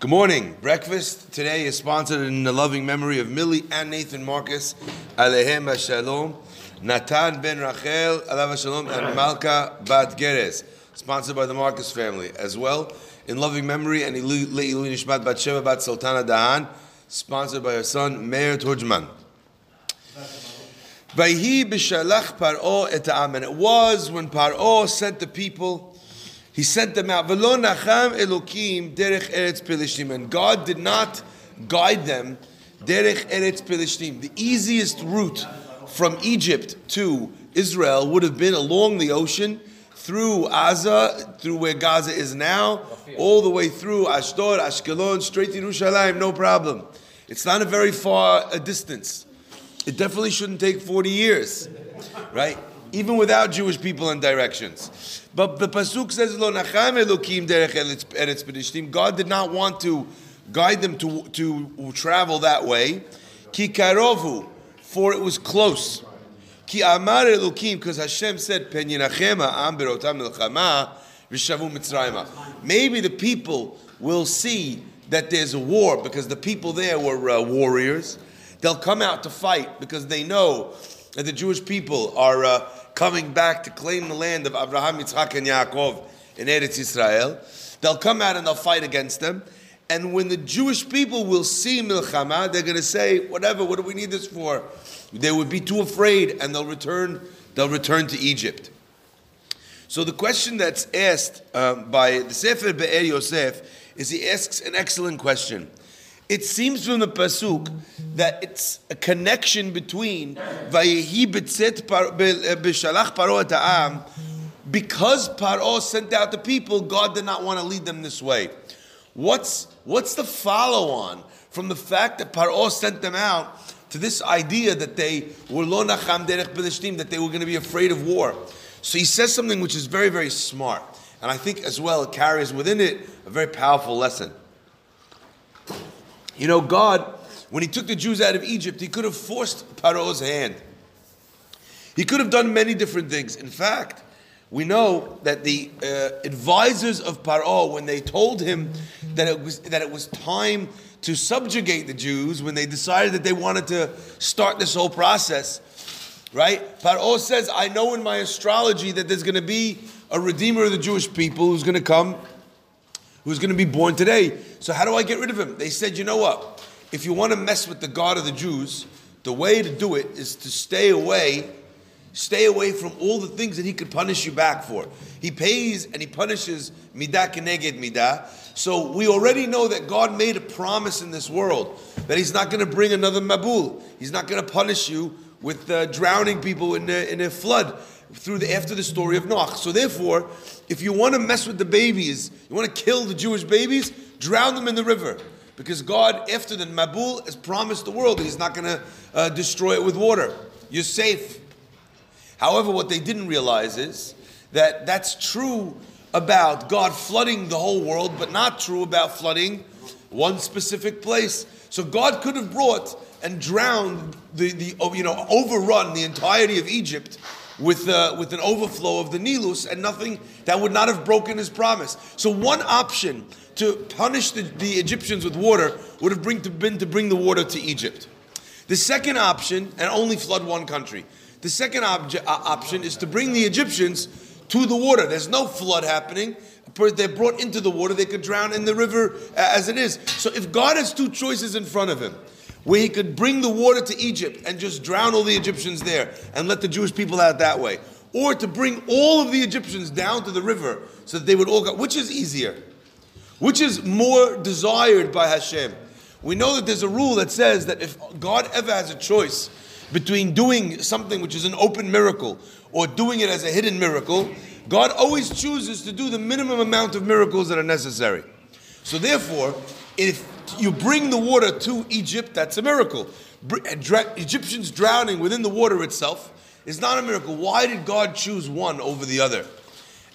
Good morning. Breakfast today is sponsored in the loving memory of Millie and Nathan Marcus, Alehem Shalom, Natan ben Rachel, Alav Shalom, and Malka Bat Geres, sponsored by the Marcus family. As well, in loving memory and Le'ilu Nishmat Bat Sheva Bat Sultana Dahan, sponsored by her son Meir Turjman. And it was when Paro sent the people he sent them out. Nacham elokim derech eretz. And God did not guide them derech eretz. The easiest route from Egypt to Israel would have been along the ocean, through Gaza, through where Gaza is now, all the way through Ashdod, Ashkelon, straight to Yerushalayim, no problem. It's not a very far a distance. It definitely shouldn't take 40 years, right? Even without Jewish people and directions. But the pasuk says, "Lo nacham elokim derech eretz Plishtim." God did not want to guide them to to travel that way. Ki karovu, for it was close. Ki amar elokim, because Hashem said, "Pen yinachema am berotam milchama v'shavu mitzrayma." Maybe the people will see that there's a war because the people there were uh, warriors. They'll come out to fight because they know that the Jewish people are. Uh, coming back to claim the land of Abraham, Yitzchak, and Yaakov in Eretz Israel. They'll come out and they'll fight against them. And when the Jewish people will see milchama, they're going to say, "Whatever. What do we need this for?" They would be too afraid, and they'll return. They'll return to Egypt. So the question that's asked um, by the Sefer Be'er Yosef is he asks an excellent question. It seems from the pasuk that it's a connection between Vayehi eh, paro ta'am. Because Paro sent out the people, God did not want to lead them this way. What's what's the follow on from the fact that Paro sent them out to this idea that they were lo nacham derech that they were going to be afraid of war? So he says something which is very very smart, and I think as well it carries within it a very powerful lesson. You know, God, when He took the Jews out of Egypt, He could have forced Paro's hand. He could have done many different things. In fact, we know that the uh, advisors of Paro, when they told him that it was that it was time to subjugate the Jews, when they decided that they wanted to start this whole process, right? Paro says, "I know in my astrology that there's going to be a redeemer of the Jewish people who's going to come who's going to be born today. So how do I get rid of him? They said, you know what? If you want to mess with the God of the Jews, the way to do it is to stay away, stay away from all the things that he could punish you back for. He pays and he punishes midah keneged midah. So we already know that God made a promise in this world that he's not going to bring another mabul. He's not going to punish you with uh, drowning people in a, in a flood through the after the story of Noach. So therefore, if you want to mess with the babies, you want to kill the Jewish babies, drown them in the river. Because God, after the Mabul, has promised the world that He's not going to uh, destroy it with water. You're safe. However, what they didn't realize is that that's true about God flooding the whole world, but not true about flooding one specific place. So God could have brought and drowned the, the you know overrun the entirety of Egypt with, uh, with an overflow of the Nilus and nothing that would not have broken his promise. So one option to punish the, the Egyptians with water would have bring to, been to bring the water to Egypt. The second option, and only flood one country. The second uh, option is to bring the Egyptians to the water. There's no flood happening. They're brought into the water. They could drown in the river uh, as it is. So if God has two choices in front of him, where he could bring the water to Egypt and just drown all the Egyptians there and let the Jewish people out that way. Or to bring all of the Egyptians down to the river so that they would all go. Which is easier? Which is more desired by Hashem? We know that there's a rule that says that if God ever has a choice between doing something which is an open miracle or doing it as a hidden miracle, God always chooses to do the minimum amount of miracles that are necessary. So therefore, if you bring the water to Egypt, that's a miracle. Uh, Egyptians drowning within the water itself is not a miracle. Why did God choose one over the other?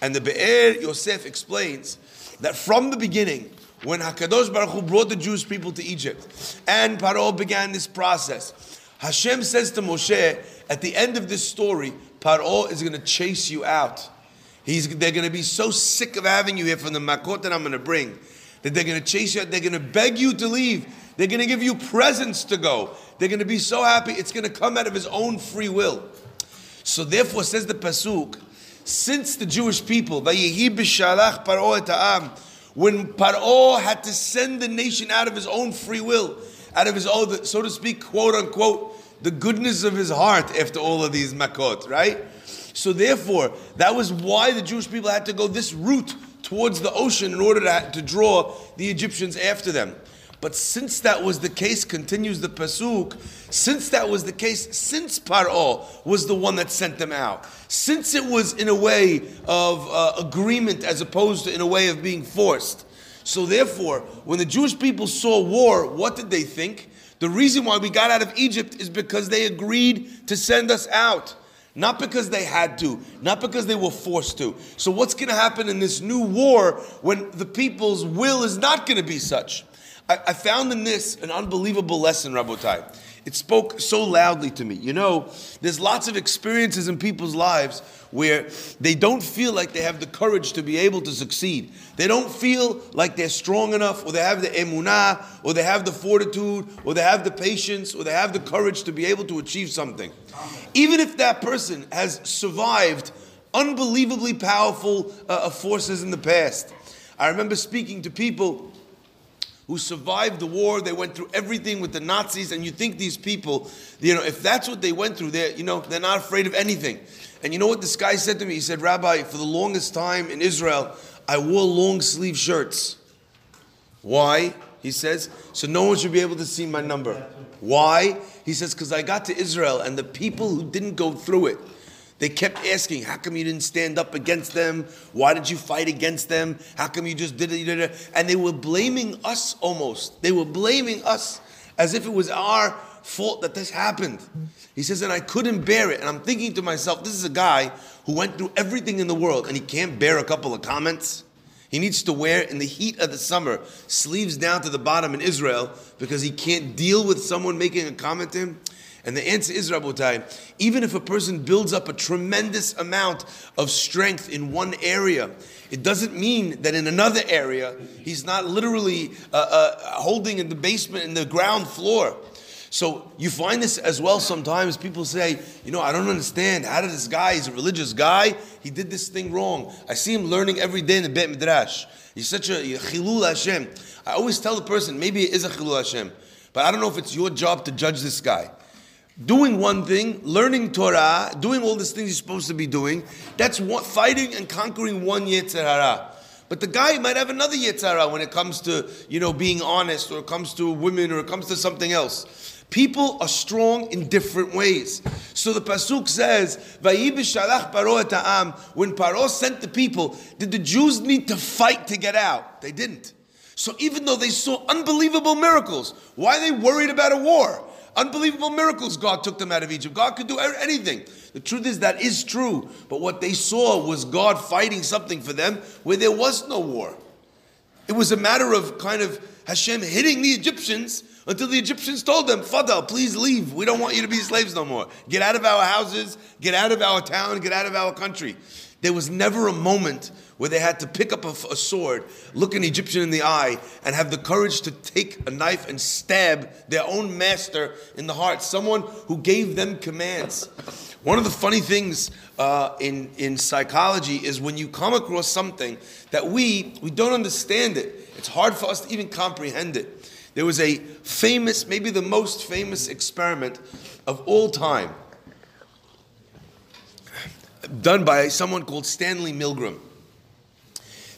And the Be'er Yosef explains that from the beginning, when Hakadosh Baruch Hu brought the Jewish people to Egypt, and Paro began this process, Hashem says to Moshe, at the end of this story, Paro is going to chase you out. He's, they're going to be so sick of having you here from the makot that I'm going to bring that they're going to chase you, they're going to beg you to leave, they're going to give you presents to go, they're going to be so happy, it's going to come out of his own free will. So therefore, says the Pasuk, since the Jewish people, when Paro had to send the nation out of his own free will, out of his own, so to speak, quote unquote, the goodness of his heart after all of these makot, right? So therefore, that was why the Jewish people had to go this route towards the ocean in order to, to draw the Egyptians after them. But since that was the case, continues the Pasuk, since that was the case, since Paro was the one that sent them out, since it was in a way of uh, agreement as opposed to in a way of being forced, so therefore, when the Jewish people saw war, what did they think? The reason why we got out of Egypt is because they agreed to send us out. Not because they had to, not because they were forced to. So, what's going to happen in this new war when the people's will is not going to be such? I, I found in this an unbelievable lesson, Rabotai. It spoke so loudly to me. You know, there's lots of experiences in people's lives where they don't feel like they have the courage to be able to succeed. They don't feel like they're strong enough, or they have the emunah, or they have the fortitude, or they have the patience, or they have the courage to be able to achieve something. Even if that person has survived unbelievably powerful uh, forces in the past. I remember speaking to people who survived the war. They went through everything with the Nazis, and you think these people, you know, if that's what they went through, they're, you know, they're not afraid of anything. And you know what this guy said to me? He said, Rabbi, for the longest time in Israel, I wore long sleeve shirts. Why? He says, so no one should be able to see my number. Why? He says, because I got to Israel and the people who didn't go through it, they kept asking, How come you didn't stand up against them? Why did you fight against them? How come you just did it? And they were blaming us almost. They were blaming us as if it was our fault that this happened. He says, and I couldn't bear it. And I'm thinking to myself, this is a guy who went through everything in the world and he can't bear a couple of comments. He needs to wear, in the heat of the summer, sleeves down to the bottom in Israel because he can't deal with someone making a comment to him. And the answer is, Rabotai, even if a person builds up a tremendous amount of strength in one area, it doesn't mean that in another area he's not literally uh, uh, holding in the basement, in the ground floor. So you find this as well sometimes. People say, you know, I don't understand. How did this guy, he's a religious guy, he did this thing wrong. I see him learning every day in the Beit Midrash. He's such a chilul Hashem. I always tell the person, maybe it is a chilul Hashem, but I don't know if it's your job to judge this guy doing one thing, learning Torah, doing all these things you're supposed to be doing, that's fighting and conquering one Yetzer Hara. But the guy might have another Yetzer Hara when it comes to, you know, being honest, or it comes to women, or it comes to something else. People are strong in different ways. So the pasuk says, When Paro sent the people, did the Jews need to fight to get out? They didn't. So even though they saw unbelievable miracles, why are they worried about a war? Unbelievable miracles God took them out of Egypt. God could do anything. The truth is that is true. But what they saw was God fighting something for them where there was no war. It was a matter of kind of Hashem hitting the Egyptians until the Egyptians told them, Fadal, please leave. We don't want you to be slaves no more. Get out of our houses, get out of our town, get out of our country. There was never a moment where they had to pick up a, a, sword, look an Egyptian in the eye, and have the courage to take a knife and stab their own master in the heart, someone who gave them commands. One of the funny things uh, in, in psychology is when you come across something that we, we don't understand it, it's hard for us to even comprehend it. There was a famous, maybe the most famous experiment of all time done by someone called Stanley Milgram.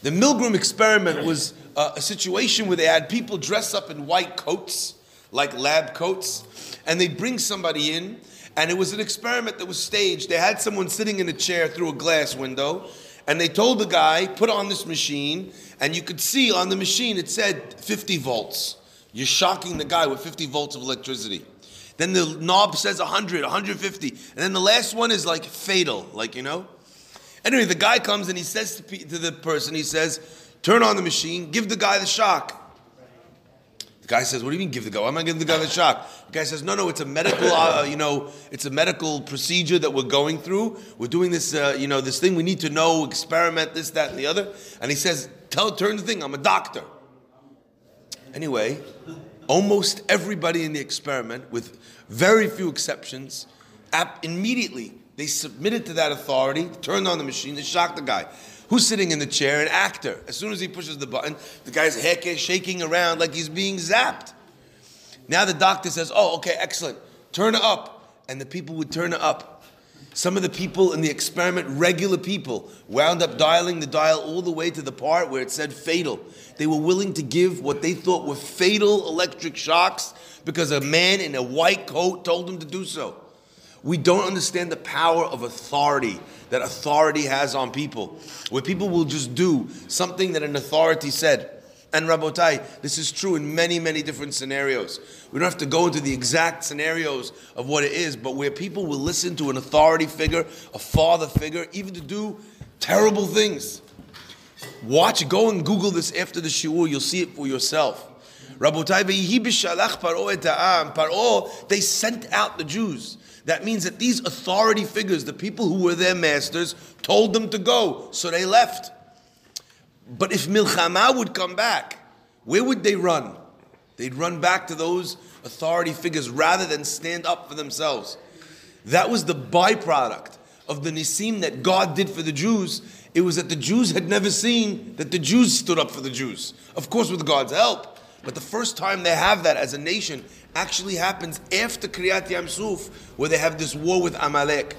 The Milgram experiment was uh, a situation where they had people dress up in white coats, like lab coats, and they'd bring somebody in, and it was an experiment that was staged. They had someone sitting in a chair through a glass window, and they told the guy, put on this machine, and you could see on the machine it said 50 volts. You're shocking the guy with 50 volts of electricity. Then the knob says 100, 150. And then the last one is like fatal, like, you know? Anyway, the guy comes and he says to, to the person, he says, turn on the machine, give the guy the shock. The guy says, "What do you mean give the guy? Why am I giving the guy the shock?" The guy says, "No, no, it's a medical, uh, you know, it's a medical procedure that we're going through. We're doing this, uh, you know, this thing. We need to know, experiment this, that, and the other." And he says, "Tell, turn the thing. I'm a doctor." Anyway, almost everybody in the experiment, with very few exceptions, immediately they submitted to that authority, turned on the machine, they shocked the guy. Who's sitting in the chair? An actor. As soon as he pushes the button, the guy's heck is shaking around like he's being zapped. Now the doctor says, Oh, okay, excellent. Turn it up. And the people would turn it up. Some of the people in the experiment, regular people, wound up dialing the dial all the way to the part where it said fatal. They were willing to give what they thought were fatal electric shocks because a man in a white coat told them to do so. We don't understand the power of authority that authority has on people, where people will just do something that an authority said. And Rabotai, this is true in many, many different scenarios. We don't have to go into the exact scenarios of what it is, but where people will listen to an authority figure, a father figure, even to do terrible things. Watch, go and Google this after the shiur, you'll see it for yourself. Rabotai, Paro, they sent out the Jews. That means that these authority figures, the people who were their masters, told them to go, so they left. But if Milchama would come back, where would they run? They'd run back to those authority figures rather than stand up for themselves. That was the byproduct of the Nisim that God did for the Jews. It was that the Jews had never seen that the Jews stood up for the Jews. Of course, with God's help. But the first time they have that as a nation actually happens after Kriyat Yamsuf, where they have this war with Amalek.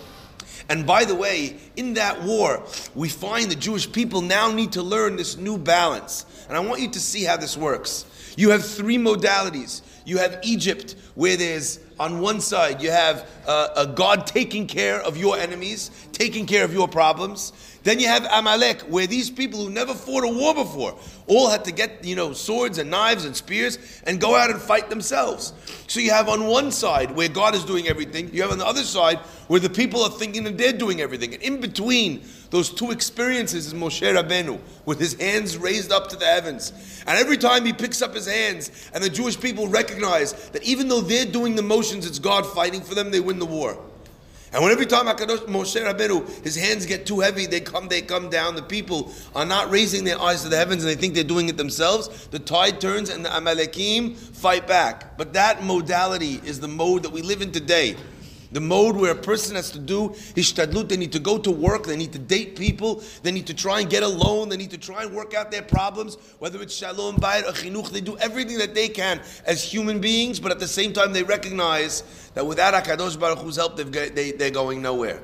And by the way, in that war, we find the Jewish people now need to learn this new balance. And I want you to see how this works. You have three modalities. You have Egypt, where there's on one side you have uh, a God taking care of your enemies, taking care of your problems. Then you have Amalek, where these people who never fought a war before all had to get, you know, swords and knives and spears and go out and fight themselves. So you have on one side where God is doing everything, you have on the other side where the people are thinking that they're doing everything. And in between those two experiences is Moshe Rabbeinu, with his hands raised up to the heavens. And every time he picks up his hands, and the Jewish people recognize that even though they're doing the motions, it's God fighting for them, they win the war. And when every time Hakadosh Moshe Rabbeinu, his hands get too heavy, they come, they come down. The people are not raising their eyes to the heavens, and they think they're doing it themselves. The tide turns, and the Amalekim fight back. But that modality is the mode that we live in today. The mode where a person has to do hishtadlut, they need to go to work, they need to date people, they need to try and get a loan, they need to try and work out their problems, whether it's shalom, bayit, or chinuch, they do everything that they can as human beings, but at the same time they recognize that without HaKadosh Baruch Hu's help, they, they're going nowhere.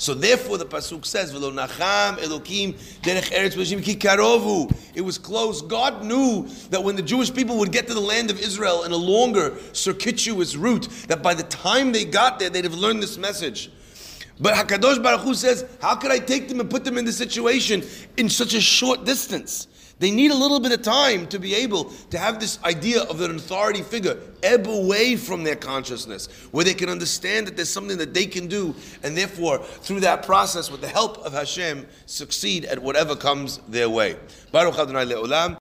So therefore, the pasuk says, "V'lo nacham Elokim derech eretz ki karovu." It was close. God knew that when the Jewish people would get to the land of Israel in a longer, circuitous route, that by the time they got there, they'd have learned this message. But Hakadosh Baruch Hu says, "How could I take them and put them in this situation in such a short distance?" They need a little bit of time to be able to have this idea of an authority figure ebb away from their consciousness, where they can understand that there's something that they can do, and therefore, through that process, with the help of Hashem, succeed at whatever comes their way. Baruch Adonai Le'olam.